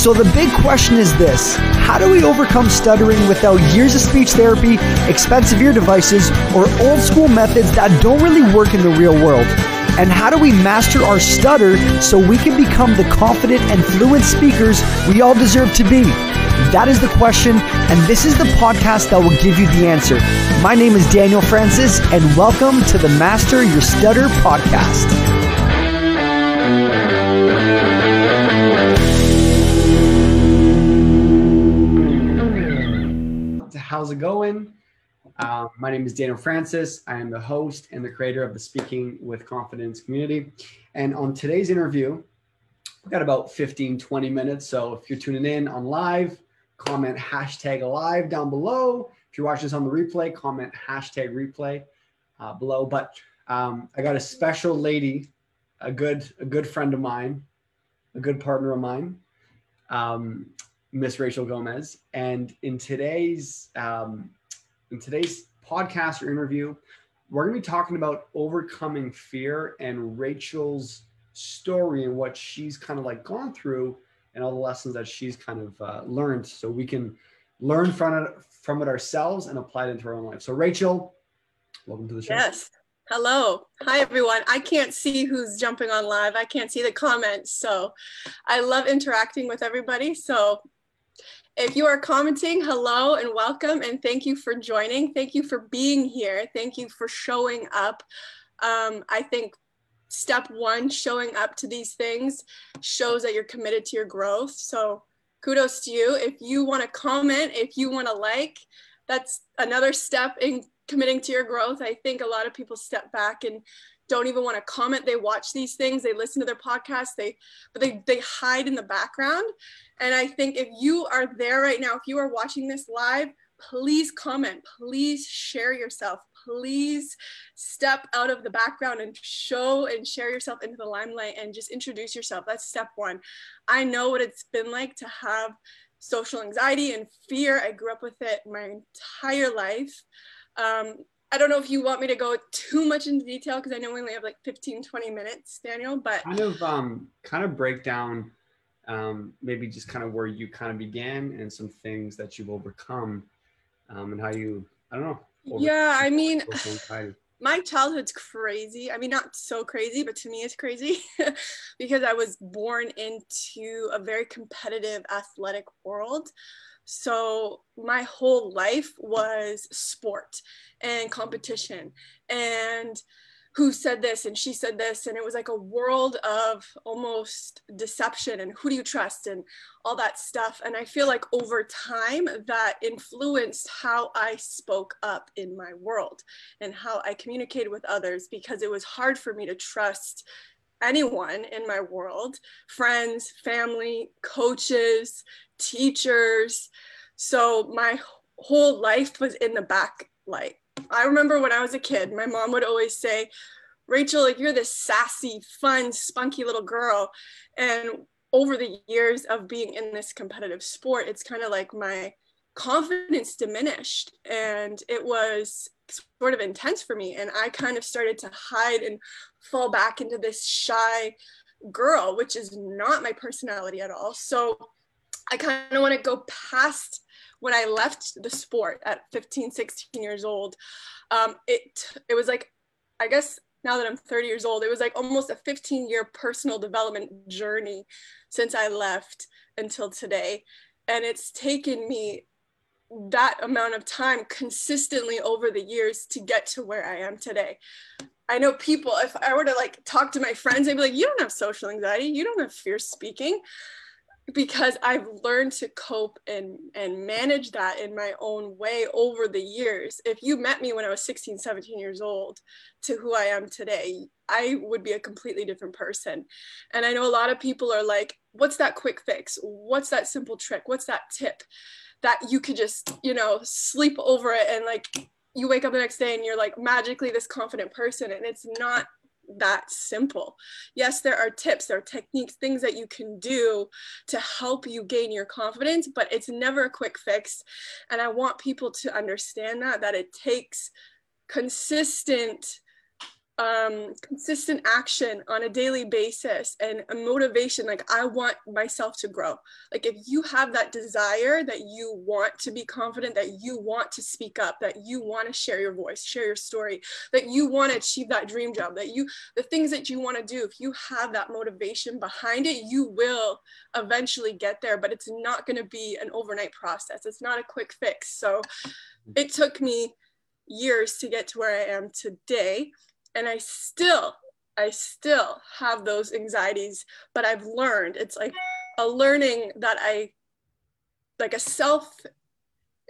So, the big question is this How do we overcome stuttering without years of speech therapy, expensive ear devices, or old school methods that don't really work in the real world? And how do we master our stutter so we can become the confident and fluent speakers we all deserve to be? That is the question, and this is the podcast that will give you the answer. My name is Daniel Francis, and welcome to the Master Your Stutter podcast. How's it going? Uh, my name is Daniel Francis. I am the host and the creator of the Speaking with Confidence community. And on today's interview, we've got about 15, 20 minutes. So if you're tuning in on live, comment hashtag live down below. If you're watching this on the replay, comment hashtag replay uh, below. But um, I got a special lady, a good, a good friend of mine, a good partner of mine, um, Miss Rachel Gomez. And in today's um, in today's podcast or interview, we're going to be talking about overcoming fear and Rachel's story and what she's kind of like gone through and all the lessons that she's kind of uh, learned so we can learn from it from it ourselves and apply it into our own life. So Rachel, welcome to the show. Yes. Hello. Hi everyone. I can't see who's jumping on live. I can't see the comments. So I love interacting with everybody. So if you are commenting, hello and welcome, and thank you for joining. Thank you for being here. Thank you for showing up. Um, I think step one, showing up to these things, shows that you're committed to your growth. So kudos to you. If you want to comment, if you want to like, that's another step in committing to your growth. I think a lot of people step back and don't even want to comment. They watch these things, they listen to their podcasts, they but they they hide in the background. And I think if you are there right now, if you are watching this live, please comment, please share yourself, please step out of the background and show and share yourself into the limelight and just introduce yourself. That's step one. I know what it's been like to have social anxiety and fear. I grew up with it my entire life. Um, I don't know if you want me to go too much into detail because I know we only have like 15, 20 minutes, Daniel, but kind of um kind of break down um maybe just kind of where you kind of began and some things that you've overcome um and how you I don't know. Yeah, I mean my childhood's crazy. I mean, not so crazy, but to me it's crazy because I was born into a very competitive athletic world. So my whole life was sport and competition. And who said this? And she said this. And it was like a world of almost deception and who do you trust and all that stuff. And i feel like over time that influenced how i spoke up in my world and how i communicated with others because it was hard for me to trust anyone in my world friends family coaches teachers. So my whole life was in the backlight. I remember when I was a kid, my mom would always say, Rachel, like you're this sassy, fun, spunky little girl. And over the years of being in this competitive sport, it's kind of like my confidence diminished and it was sort of intense for me. And I kind of started to hide and fall back into this shy girl, which is not my personality at all. So I kind of want to go past when I left the sport at 15, 16 years old. Um, it it was like, I guess now that I'm 30 years old, it was like almost a 15 year personal development journey since I left until today. And it's taken me that amount of time consistently over the years to get to where I am today. I know people, if I were to like talk to my friends, they'd be like, you don't have social anxiety, you don't have fear speaking because I've learned to cope and and manage that in my own way over the years. If you met me when I was 16, 17 years old to who I am today, I would be a completely different person. And I know a lot of people are like, what's that quick fix? What's that simple trick? What's that tip that you could just, you know, sleep over it and like you wake up the next day and you're like magically this confident person and it's not that simple. Yes, there are tips, there are techniques, things that you can do to help you gain your confidence, but it's never a quick fix. And I want people to understand that that it takes consistent um, consistent action on a daily basis and a motivation like i want myself to grow. Like if you have that desire that you want to be confident that you want to speak up that you want to share your voice share your story that you want to achieve that dream job that you the things that you want to do if you have that motivation behind it you will eventually get there but it's not going to be an overnight process. It's not a quick fix. So it took me years to get to where i am today and I still I still have those anxieties, but I've learned it's like a learning that I like a self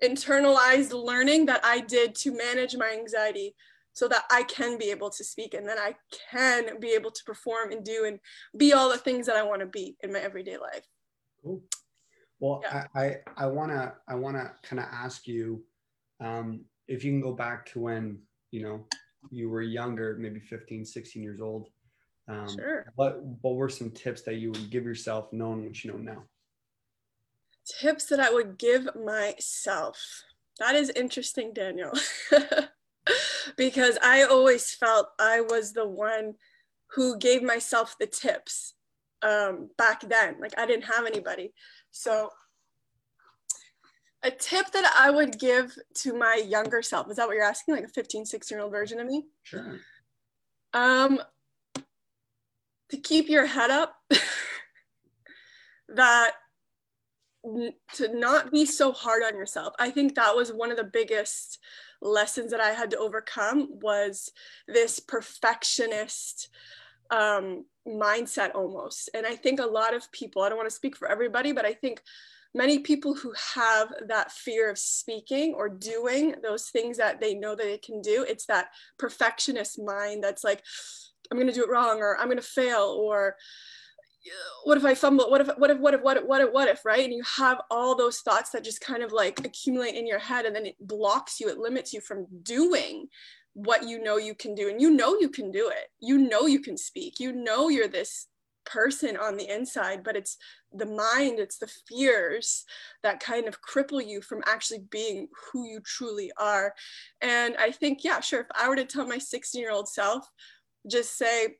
internalized learning that I did to manage my anxiety so that I can be able to speak and then I can be able to perform and do and be all the things that I want to be in my everyday life. Cool. Well, yeah. I, I, I wanna I wanna kind of ask you um, if you can go back to when you know you were younger, maybe 15, 16 years old, um, sure. what, what were some tips that you would give yourself knowing what you know now? Tips that I would give myself. That is interesting, Daniel. because I always felt I was the one who gave myself the tips um, back then. Like I didn't have anybody. So a tip that I would give to my younger self, is that what you're asking? Like a 15, 16 year old version of me? Sure. Um, to keep your head up, that to not be so hard on yourself. I think that was one of the biggest lessons that I had to overcome was this perfectionist um, mindset almost. And I think a lot of people, I don't want to speak for everybody, but I think many people who have that fear of speaking or doing those things that they know that they can do it's that perfectionist mind that's like i'm going to do it wrong or i'm going to fail or what if i fumble? What if what if what if what if what if what if right? And you have all those thoughts that just kind of like accumulate in your head and then it blocks you it limits you from doing what you know you can do and you know you can do it. You know you can speak. You know you're this person on the inside, but it's the mind, it's the fears that kind of cripple you from actually being who you truly are. And I think, yeah, sure, if I were to tell my 16 year old self, just say,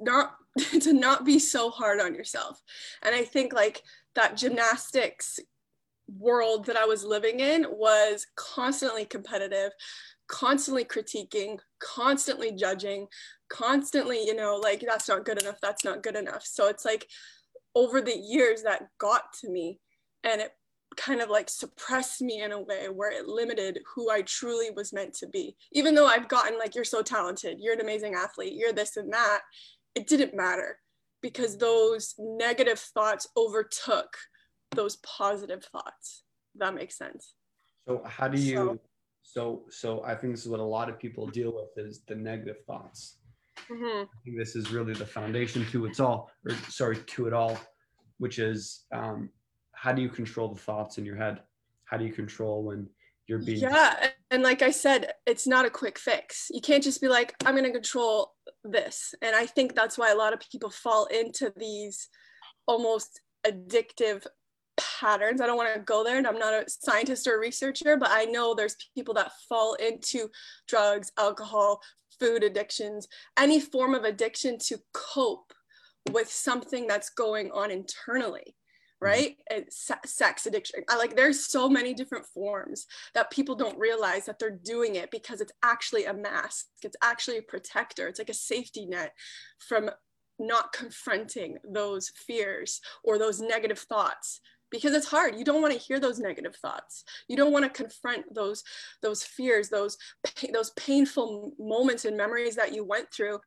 not to not be so hard on yourself. And I think like that gymnastics world that I was living in was constantly competitive, constantly critiquing, constantly judging, constantly, you know, like that's not good enough, that's not good enough. So it's like over the years that got to me and it kind of like suppressed me in a way where it limited who I truly was meant to be. Even though I've gotten like, you're so talented, you're an amazing athlete, you're this and that, it didn't matter because those negative thoughts overtook those positive thoughts. That makes sense. So how do you so, so so I think this is what a lot of people deal with is the negative thoughts. Mm-hmm. I think this is really the foundation to it all, or sorry, to it all, which is um, how do you control the thoughts in your head? How do you control when you're being yeah and like i said it's not a quick fix you can't just be like i'm going to control this and i think that's why a lot of people fall into these almost addictive patterns. I don't want to go there and I'm not a scientist or a researcher, but I know there's people that fall into drugs, alcohol, food addictions, any form of addiction to cope with something that's going on internally mm-hmm. right sex addiction I like there's so many different forms that people don't realize that they're doing it because it's actually a mask it's actually a protector it's like a safety net from not confronting those fears or those negative thoughts because it's hard. You don't want to hear those negative thoughts. You don't want to confront those those fears those those painful moments and memories that you went through.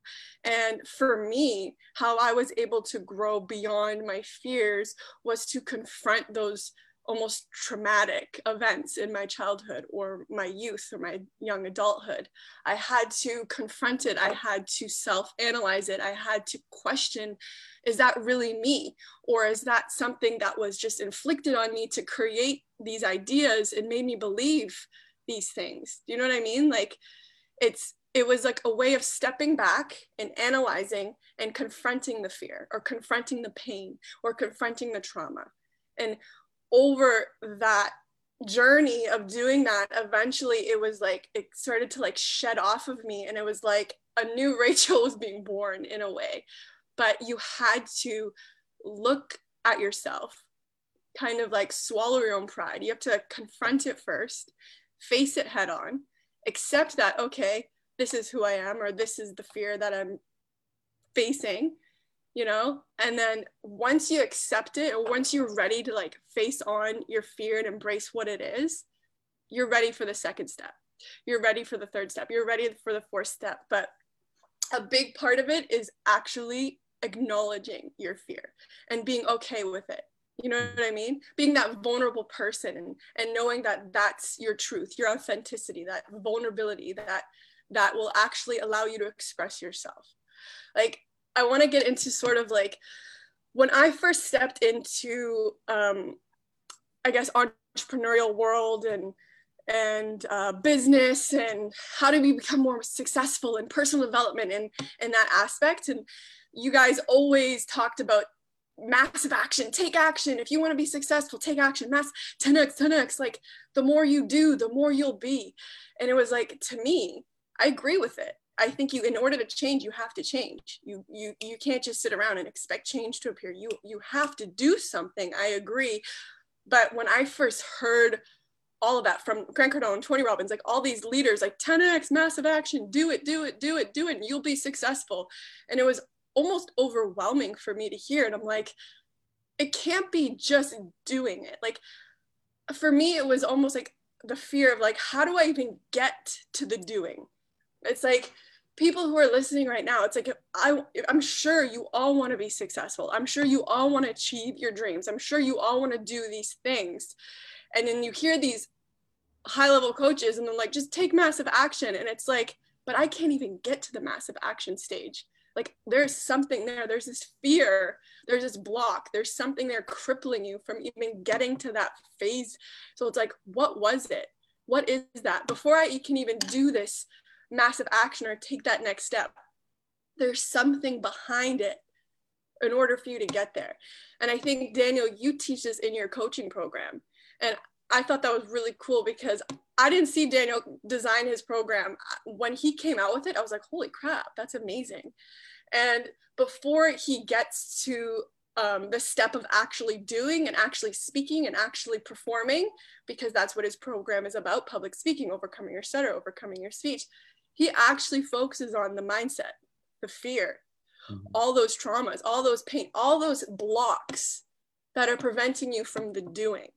And for me how i was able to grow beyond my fears was to confront those almost traumatic events in my childhood or my youth or my young adulthood. I had to confront it. I had to self analyze it. I had to question is that really me? Or is that something that was just inflicted on me to create these ideas and made me believe these things? Do you know what I mean? Like it's, it was like a way of stepping back and analyzing and confronting the fear or confronting the pain or confronting the trauma. And over that journey of doing that eventually it was like it started to like shed off of me and it was like a new rachel was being born in a way. But you had to look at yourself kind of like swallow your own pride. You have to confront it first face it head on accept that okay this is who i am or this is the fear that i'm facing you know? And then once you accept it or once you're ready to like face on your fear and embrace what it is you're ready for the second step. You're ready for the third step. You're ready for the fourth step. But a big part of it is actually acknowledging your fear and being okay with it. You know what i mean? Being that vulnerable person and, and knowing that that's your truth your authenticity that vulnerability that that will actually allow you to express yourself. Like I want to get into sort of like when I first stepped into, um, I guess, entrepreneurial world and and uh, business and how do we become more successful and personal development and in that aspect. And you guys always talked about massive action, take action. If you want to be successful, take action, mass 10x, 10x. Like the more you do, the more you'll be. And it was like, to me, I agree with it. I think you, in order to change, you have to change. You you you can't just sit around and expect change to appear. You you have to do something. I agree, but when I first heard all of that from Grant Cardone, and Tony Robbins, like all these leaders, like 10x, massive action, do it, do it, do it, do it, and you'll be successful. And it was almost overwhelming for me to hear. And I'm like, it can't be just doing it. Like for me, it was almost like the fear of like, how do I even get to the doing? It's like people who are listening right now, it's like I I'm sure you all want to be successful. I'm sure you all want to achieve your dreams. I'm sure you all want to do these things. And then you hear these high level coaches and they're like just take massive action and it's like but I can't even get to the massive action stage. Like there's something there. There's this fear. There's this block. There's something there crippling you from even getting to that phase. So it's like, what was it? What is that? Before I can even do this massive action or take that next step. There's something behind it in order for you to get there. And I think, Daniel, you teach this in your coaching program. And I thought that was really cool because I didn't see Daniel design his program. When he came out with it, I was like, holy crap, that's amazing. And before he gets to um, the step of actually doing and actually speaking and actually performing, because that's what his program is about public speaking, overcoming your stutter, overcoming your speech he actually focuses on the mindset, the fear, mm-hmm. all those traumas, all those pain, all those blocks that are preventing you from the doing.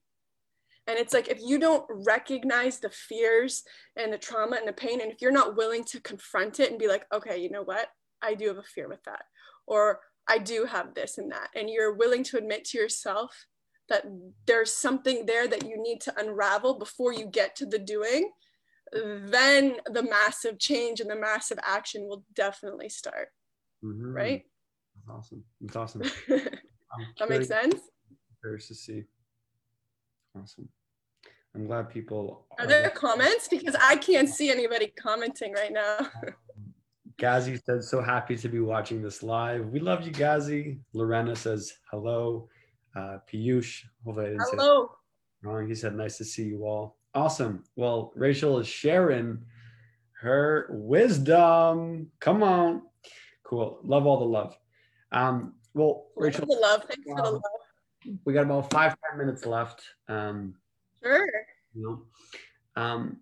And it's like if you don't recognize the fears and the trauma and the pain, and if you're not willing to confront it and be like, okay, you know what? I do have a fear with that. Or I do have this and that. And you're willing to admit to yourself that there's something there that you need to unravel before you get to the doing then the massive change and the massive action will definitely start. Mm-hmm. Right? That's awesome. That's awesome. that makes sense? Curious to see. Awesome. I'm glad people are, are there comments because I can't see anybody commenting right now. Gazi said, so happy to be watching this live. We love you, Gazi. Lorena says, hello. Uh, Piyush, hello. Wrong. He said, nice to see you all. Awesome. Well, Rachel is sharing her wisdom. Come on. Cool. Love all the love. Um, well, Rachel. the love. Thanks for the love. We got about five, ten minutes left. Um, sure. You know, um,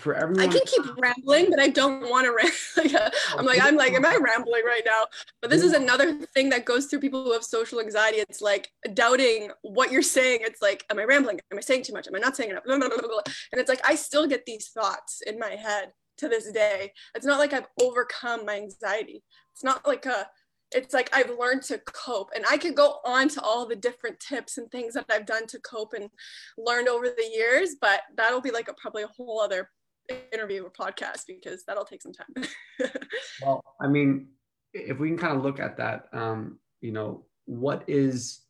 for everyone. I can keep rambling, but I don't want to ramble. Uh, oh, I'm like, I'm like, am I rambling right now? But this is another thing that goes through people who have social anxiety. It's like doubting what you're saying. It's like, am I rambling? Am I saying too much? Am I not saying enough? And it's like, I still get these thoughts in my head to this day. It's not like I've overcome my anxiety. It's not like a, it's like I've learned to cope. And I could go on to all the different tips and things that I've done to cope and learned over the years, but that'll be like a, probably a whole other interview or podcast because that'll take some time. well, I mean, if we can kind of look at that, um, you know, what is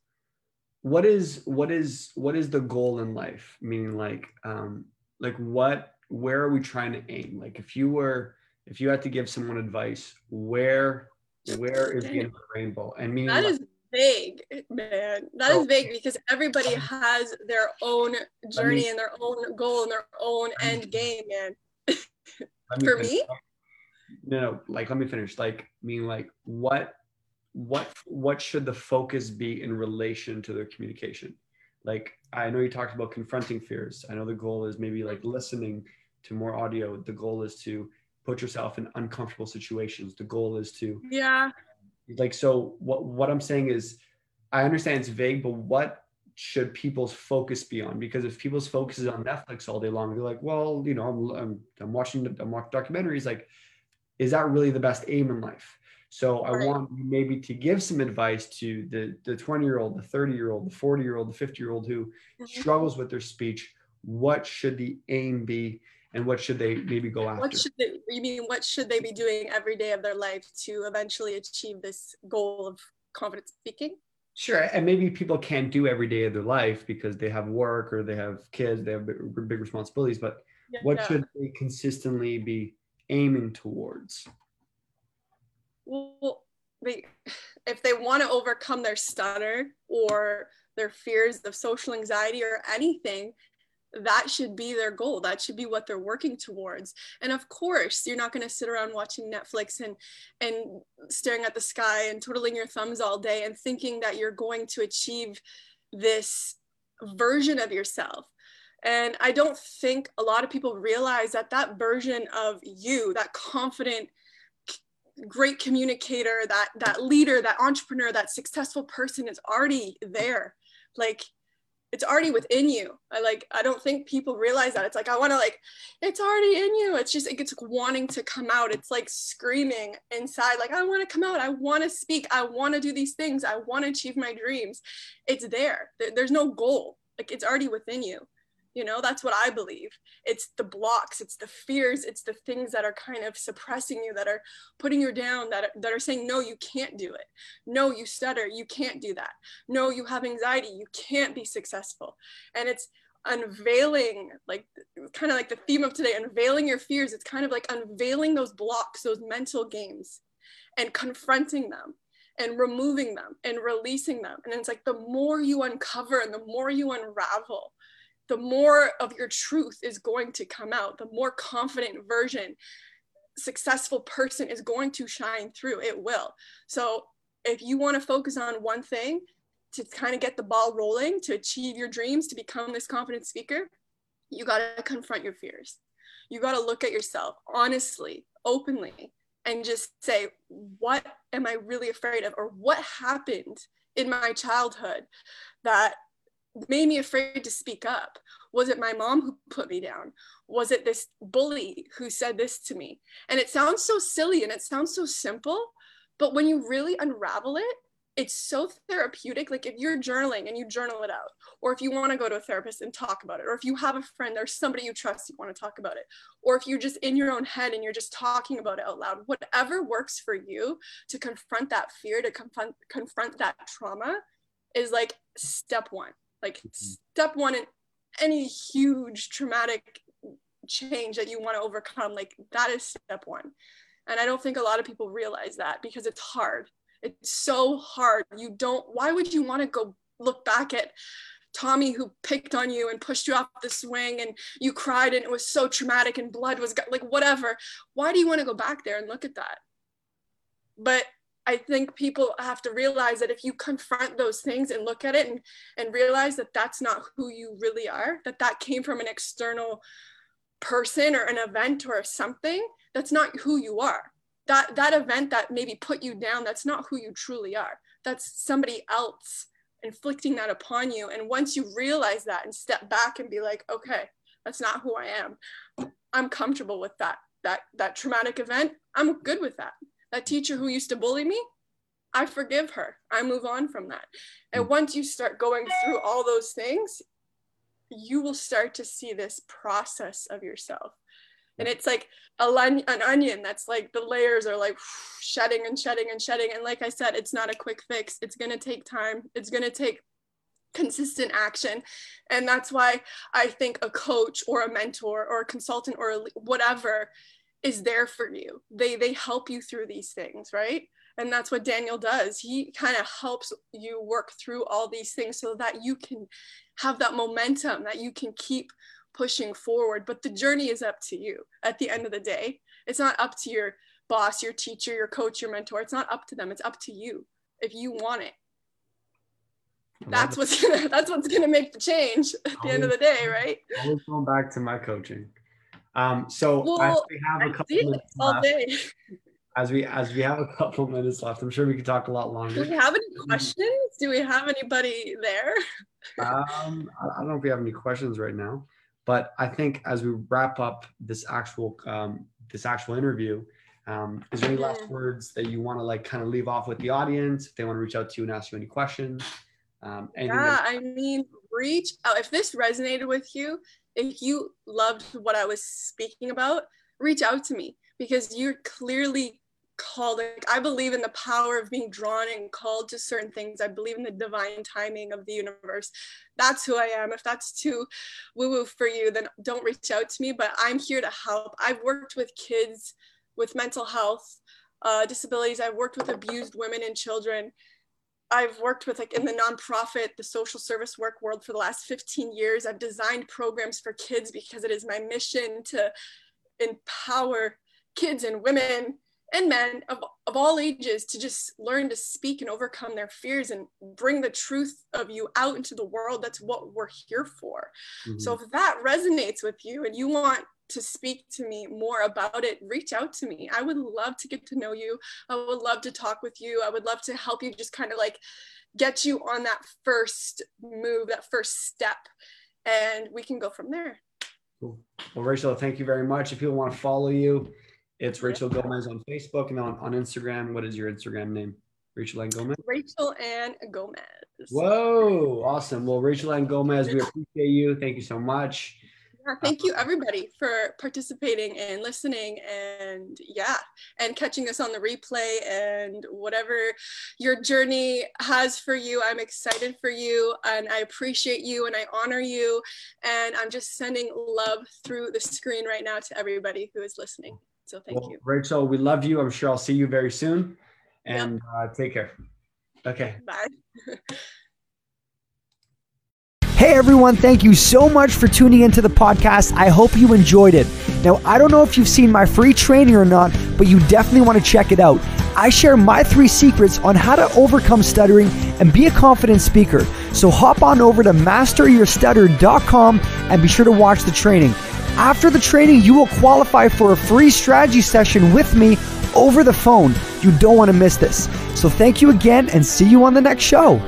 what is what is what is the goal in life? Meaning like um like what where are we trying to aim? Like if you were if you had to give someone advice, where where is the rainbow? And meaning that like, is vague, man. That oh. is vague because everybody has their own journey me, and their own goal and their own end game, man. For me? No, no, like let me finish. Like, I mean, like what what what should the focus be in relation to their communication? Like I know you talked about confronting fears. I know the goal is maybe like listening to more audio. The goal is to put yourself in uncomfortable situations. The goal is to yeah. Like so, what what I'm saying is, I understand it's vague, but what should people's focus be on? Because if people's focus is on Netflix all day long, they're like, well, you know, I'm I'm, I'm watching I'm watching documentaries. Like, is that really the best aim in life? So I want maybe to give some advice to the the 20 year old, the 30 year old, the 40 year old, the 50 year old who mm-hmm. struggles with their speech. What should the aim be? And what should they maybe go after? What should they, you mean what should they be doing every day of their life to eventually achieve this goal of confident speaking? Sure, and maybe people can't do every day of their life because they have work or they have kids, they have big, responsibilities. But yeah, what yeah. should they consistently be aiming towards? Well, they, if they want to overcome their stutter or their fears of social anxiety or anything, that should be their goal. That should be what they're working towards. And of course you're not going to sit around watching netflix and and staring at the sky and twiddling your thumbs all day and thinking that you're going to achieve this version of yourself. And i don't think a lot of people realize that that version of you that confident great communicator that that leader that entrepreneur that successful person is already there. Like it's already within you. I like I don't think people realize that. It's like I want to like it's already in you. It's just it's like wanting to come out. It's like screaming inside like I want to come out. I want to speak. I want to do these things. I want to achieve my dreams. It's there. There's no goal. Like it's already within you you know that's what i believe. It's the blocks it's the fears it's the things that are kind of suppressing you that are putting you down that are, that are saying no you can't do it. No you stutter. You can't do that. No you have anxiety. You can't be successful. And it's unveiling like kind of like the theme of today unveiling your fears. It's kind of like unveiling those blocks those mental games and confronting them and removing them and releasing them. And it's like the more you uncover and the more you unravel the more of your truth is going to come out, the more confident version, successful person is going to shine through. It will. So if you want to focus on one thing to kind of get the ball rolling, to achieve your dreams, to become this confident speaker, you got to confront your fears. You got to look at yourself honestly, openly, and just say, what am I really afraid of? Or what happened in my childhood that made me afraid to speak up? Was it my mom who put me down? Was it this bully who said this to me? And it sounds so silly and it sounds so simple, but when you really unravel it, it's so therapeutic. Like if you're journaling and you journal it out, or if you want to go to a therapist and talk about it, or if you have a friend or somebody you trust, you want to talk about it, or if you're just in your own head and you're just talking about it out loud, whatever works for you to confront that fear, to confront confront that trauma, is like step one like mm-hmm. step one in any huge traumatic change that you want to overcome like that is step one. And i don't think a lot of people realize that because it's hard. It's so hard. You don't why would you want to go look back at tommy who picked on you and pushed you off the swing and you cried and it was so traumatic and blood was like whatever. Why do you want to go back there and look at that? But I think people have to realize that if you confront those things and look at it and, and realize that that's not who you really are, that that came from an external person or an event or something, that's not who you are. That, that event that maybe put you down, that's not who you truly are. That's somebody else inflicting that upon you. And once you realize that and step back and be like, okay, that's not who I am. I'm comfortable with that. That that traumatic event, I'm good with that that teacher who used to bully me, I forgive her. I move on from that. And hmm. once you start going through all those things, you will start to see this process of yourself. And it's like a an onion that's like the layers are like shedding and shedding and shedding. And like I said, it's not a quick fix. It's going to take time. It's going to take consistent action. And that's why I think a coach or a mentor or a consultant or a, whatever is there for you. They they help you through these things, right? And that's what Daniel does. He kind of helps you work through all these things so that you can have that momentum, that you can keep pushing forward. But the journey is up to you at the end of the day. It's not up to your boss, your teacher, your coach, your mentor. It's not up to them. It's up to you if you want it. That's what's gonna that's what's gonna make the change at the always, end of the day, right? Always going back to my coaching. Um, so well, as we have a couple minutes left, as we as we have a couple minutes left, I'm sure we could talk a lot longer. Do we have any questions? Do we have anybody there? um, I don't know if we have any questions right now, but I think as we wrap up this actual um, this actual interview, um, is there any last mm-hmm. words that you want to like kind of leave off with the audience if they want to reach out to you and ask you any questions? Um, yeah, I mean, reach out. If this resonated with you, if you loved what I was speaking about, reach out to me because you're clearly called. Like, I believe in the power of being drawn and called to certain things. I believe in the divine timing of the universe. That's who I am. If that's too woo woo for you, then don't reach out to me. But I'm here to help. I've worked with kids with mental health uh, disabilities. I've worked with abused women and children. I've worked with like in the nonprofit, the social service work world for the last 15 years. I've designed programs for kids because it is my mission to empower kids and women and men of, of all ages to just learn to speak and overcome their fears and bring the truth of you out into the world. That's what we're here for. Mm-hmm. So if that resonates with you and you want to speak to me more about it, reach out to me. I would love to get to know you. I would love to talk with you. I would love to help you just kind of like get you on that first move, that first step, and we can go from there. Cool. Well, Rachel, thank you very much. If people want to follow you, it's Rachel Gomez on Facebook and on, on Instagram. What is your Instagram name? Rachel Ann Gomez? Rachel Ann Gomez. Whoa, awesome. Well, Rachel Ann Gomez, we appreciate you. Thank you so much. Thank you everybody for participating and listening and yeah, and catching us on the replay and whatever your journey has for you. I'm excited for you and I appreciate you and I honor you. And I'm just sending love through the screen right now to everybody who is listening. So thank well, you. Rachel, we love you. I'm sure I'll see you very soon. And yep. uh, take care. Okay. Bye. Hey everyone, thank you so much for tuning into the podcast. I hope you enjoyed it. Now, I don't know if you've seen my free training or not, but you definitely want to check it out. I share my three secrets on how to overcome stuttering and be a confident speaker. So hop on over to masteryourstutter.com and be sure to watch the training. After the training, you will qualify for a free strategy session with me over the phone. You don't want to miss this. So thank you again and see you on the next show.